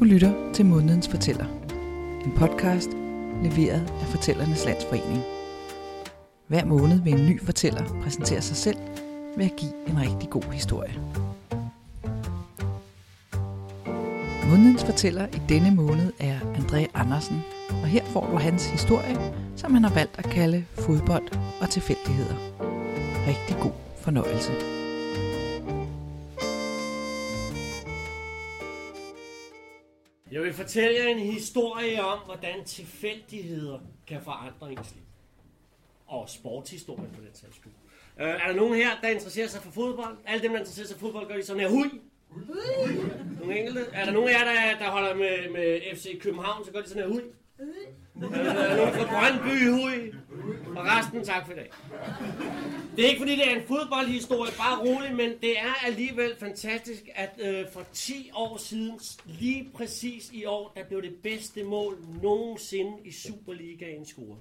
Du lytter til Månedens Fortæller. En podcast leveret af Fortællernes Landsforening. Hver måned vil en ny fortæller præsentere sig selv ved at give en rigtig god historie. Månedens fortæller i denne måned er André Andersen, og her får du hans historie, som han har valgt at kalde fodbold og tilfældigheder. Rigtig god fornøjelse. Jeg vil fortælle jer en historie om, hvordan tilfældigheder kan forandre ens liv. Og sportshistorie på den sags skyld. Øh, er der nogen her, der interesserer sig for fodbold? Alle dem, der interesserer sig for fodbold, gør de sådan her. Hui! Nogle enkelte. Er der nogen af jer, der, der holder med, med FC København, så gør de sådan her. Hui! Er nogen fra Brøndby? Hui! Og resten, tak for i dag. Det er ikke fordi, det er en fodboldhistorie, bare roligt, men det er alligevel fantastisk, at øh, for 10 år siden, lige præcis i år, der blev det bedste mål nogensinde i Superligaen scoret.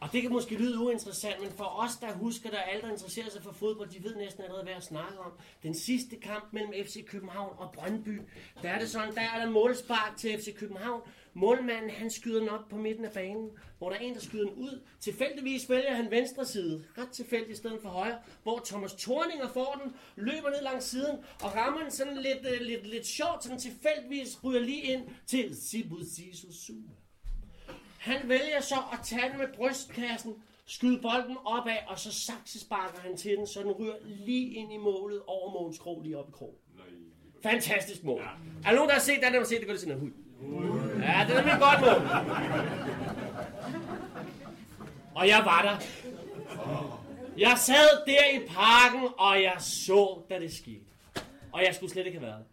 Og det kan måske lyde uinteressant, men for os, der husker, der alle, der interesserer sig for fodbold, de ved næsten allerede, hvad jeg snakker om. Den sidste kamp mellem FC København og Brøndby, der er det sådan, der er der målspark til FC København. Målmanden, han skyder den op på midten af banen, hvor der er en, der skyder den ud. Tilfældigvis vælger han venstre side, ret tilfældigt i stedet for højre, hvor Thomas Thorninger får den, løber ned langs siden, og rammer den sådan lidt, uh, lidt, lidt sjovt, sådan tilfældigvis ryger lige ind til Sibu Sisu Zuma. Han vælger så at tage den med brystkassen, skyde bolden opad, og så saksesparker han til den, så den ryger lige ind i målet over Mogens Krog lige op i krog. Fantastisk mål. Er der nogen, der har set den, der har set det, går det sådan her hud. Ja, det er nemlig godt mål. Og jeg var der. Jeg sad der i parken, og jeg så, da det skete. Og jeg skulle slet ikke have været.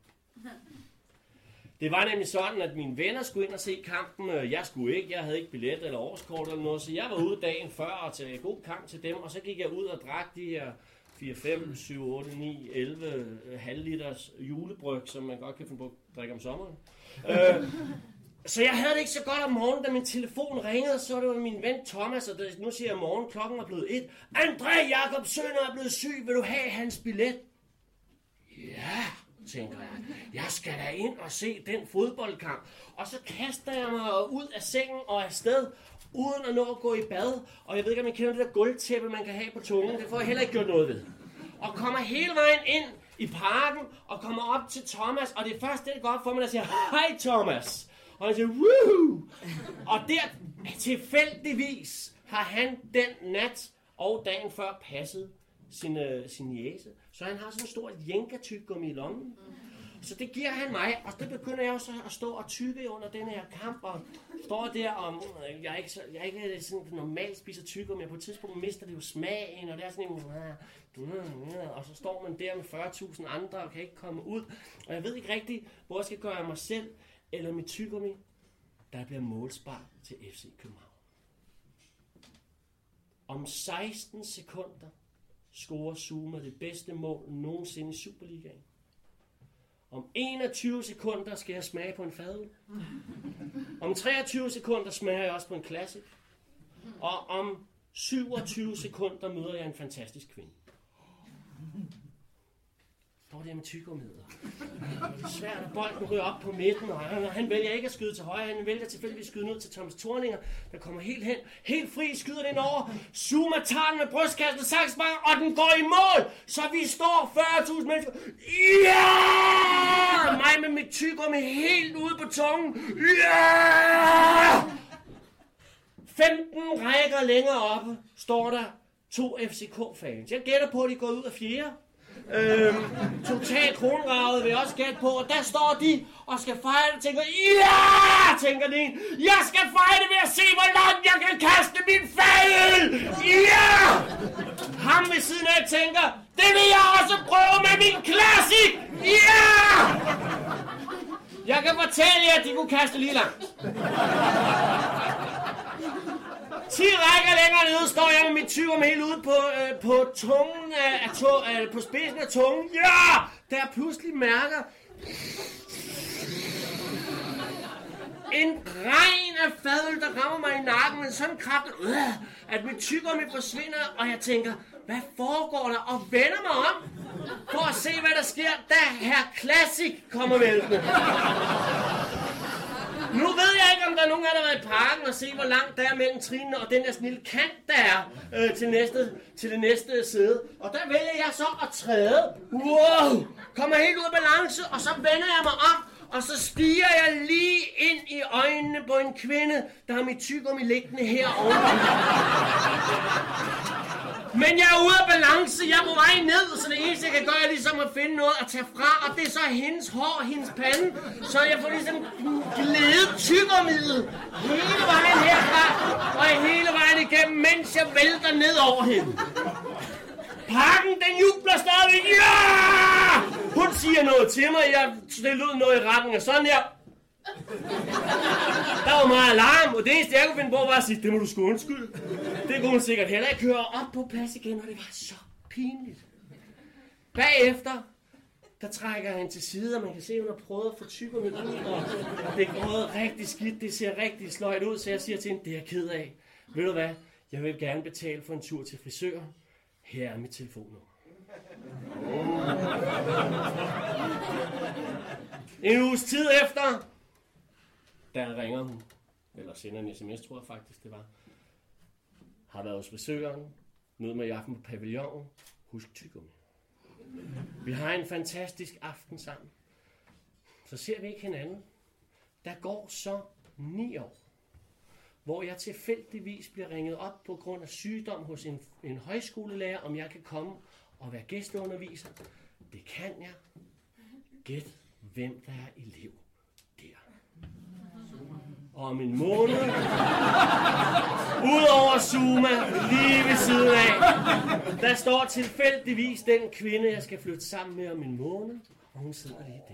Det var nemlig sådan, at mine venner skulle ind og se kampen. Jeg skulle ikke, jeg havde ikke billet eller årskort eller noget, så jeg var ude dagen før og til god kamp til dem, og så gik jeg ud og drak de her 4, 5, 7, 8, 9, 11 halvliters julebryg, som man godt kan finde på at drikke om sommeren. øh, så jeg havde det ikke så godt om morgenen, da min telefon ringede, så det var min ven Thomas, og det, nu siger jeg morgen, klokken er blevet et. André Jakob Sønder er blevet syg, vil du have hans billet? Ja, tænker jeg. Jeg skal da ind og se den fodboldkamp. Og så kaster jeg mig ud af sengen og afsted, uden at nå at gå i bad. Og jeg ved ikke, om I kender det der gulvtæppe, man kan have på tungen. Det får jeg heller ikke gjort noget ved. Og kommer hele vejen ind i parken, og kommer op til Thomas, og det er først det, går op for mig, der siger, hej Thomas. Og han siger, woohoo! Og der tilfældigvis har han den nat og dagen før passet sin, øh, sin jæse. Så han har sådan en stor jænkatyggum i lommen. Så det giver han mig, og det begynder jeg så at stå og tykke under den her kamp, og står der, og jeg er ikke, så, jeg er ikke sådan normalt spiser tykke, men på et tidspunkt mister det jo smagen, og det er sådan en, og så står man der med 40.000 andre, og kan ikke komme ud, og jeg ved ikke rigtigt, hvor jeg skal gøre mig selv, eller mit tygummi, der bliver målspar til FC København. Om 16 sekunder scorer Zuma det bedste mål nogensinde i Superligaen. Om 21 sekunder skal jeg smage på en fadøl. Om 23 sekunder smager jeg også på en klassik. Og om 27 sekunder møder jeg en fantastisk kvinde får det med tyggegummider. Svært, at bolden ryger op på midten, og han, han vælger ikke at skyde til højre, han vælger tilfældigvis at skyde ned til Thomas Thorninger, der kommer helt hen, helt fri, skyder den over. Zuma tager den med brystkassen, saksbanger, og den går i mål, så vi står 40.000 mennesker. Ja! Mig med mit tyggegummi helt ude på tungen. Ja! 15 rækker længere oppe står der to FCK-fans. Jeg gætter på, at de går ud af fjerde. Øhm, totalt kronravet vil jeg også gætte på, og der står de og skal fejre det, tænker, ja, tænker de, jeg skal fejre det ved at se, hvor langt jeg kan kaste min fadel, ja! Ham ved siden af tænker, det vil jeg også prøve med min klassik, ja! Jeg kan fortælle jer, at de kunne kaste lige langt. 10 rækker længere nede står jeg med mit tyrum helt ude på, øh, på tungen af, af to, øh, på spidsen af tungen. Ja! Der jeg pludselig mærker en regn af fadøl, der rammer mig i nakken med sådan kraft, øh, at mit tyggegummi forsvinder, og jeg tænker, hvad foregår der? Og vender mig om, for at se, hvad der sker, da herr Classic kommer væltende. Nu jeg der nogen af der har været i parken og se, hvor langt der er mellem trinene og den der snille kant, der er øh, til, næste, til det næste sæde. Og der vælger jeg så at træde. Wow! Kommer helt ud af balance, og så vender jeg mig om, og så stiger jeg lige ind i øjnene på en kvinde, der har mit tyggegummi liggende herovre. Men jeg er ude af balance, jeg er på vej ned, så det eneste jeg kan gøre er ligesom at finde noget at tage fra, og det er så hendes hår hendes pande, så jeg får ligesom glædet tykkermiddel hele vejen herfra, og hele vejen igennem, mens jeg vælter ned over hende. Pakken, den jubler stadigvæk. Ja! Hun siger noget til mig. Jeg stiller ud noget i retten, og sådan her. Var meget alarm, og det eneste, jeg kunne finde på, var at sige, det må du sgu undskylde. Det kunne hun sikkert heller ikke køre op på plads igen, og det var så pinligt. Bagefter, der trækker han til side, og man kan se, at hun har prøvet at få tykker med ud, og det er gået rigtig skidt, det ser rigtig sløjt ud, så jeg siger til hende, det er jeg ked af. Ved du hvad, jeg vil gerne betale for en tur til frisør. Her er mit telefonnummer. En uges tid efter, der ringer hun, eller sender en sms, tror jeg faktisk det var. Har været hos besøgeren, mød mig i aften på pavillonen, husk tyggegummi. Vi har en fantastisk aften sammen. Så ser vi ikke hinanden. Der går så ni år, hvor jeg tilfældigvis bliver ringet op på grund af sygdom hos en, en højskolelærer, om jeg kan komme og være gæsteunderviser. Det kan jeg. Gæt, hvem der er elev om en måned, Udover Zuma, lige ved siden af, der står tilfældigvis den kvinde, jeg skal flytte sammen med om en måned, og hun sidder lige der.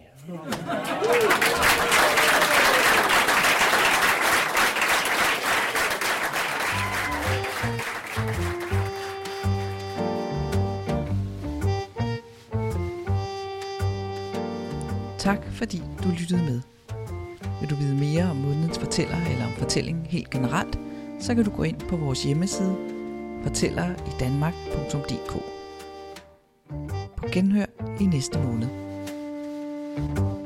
Tak fordi du lyttede med. Vil du vide mere om månedens fortæller eller om fortællingen helt generelt, så kan du gå ind på vores hjemmeside fortælleridanmark.dk På genhør i næste måned. thank you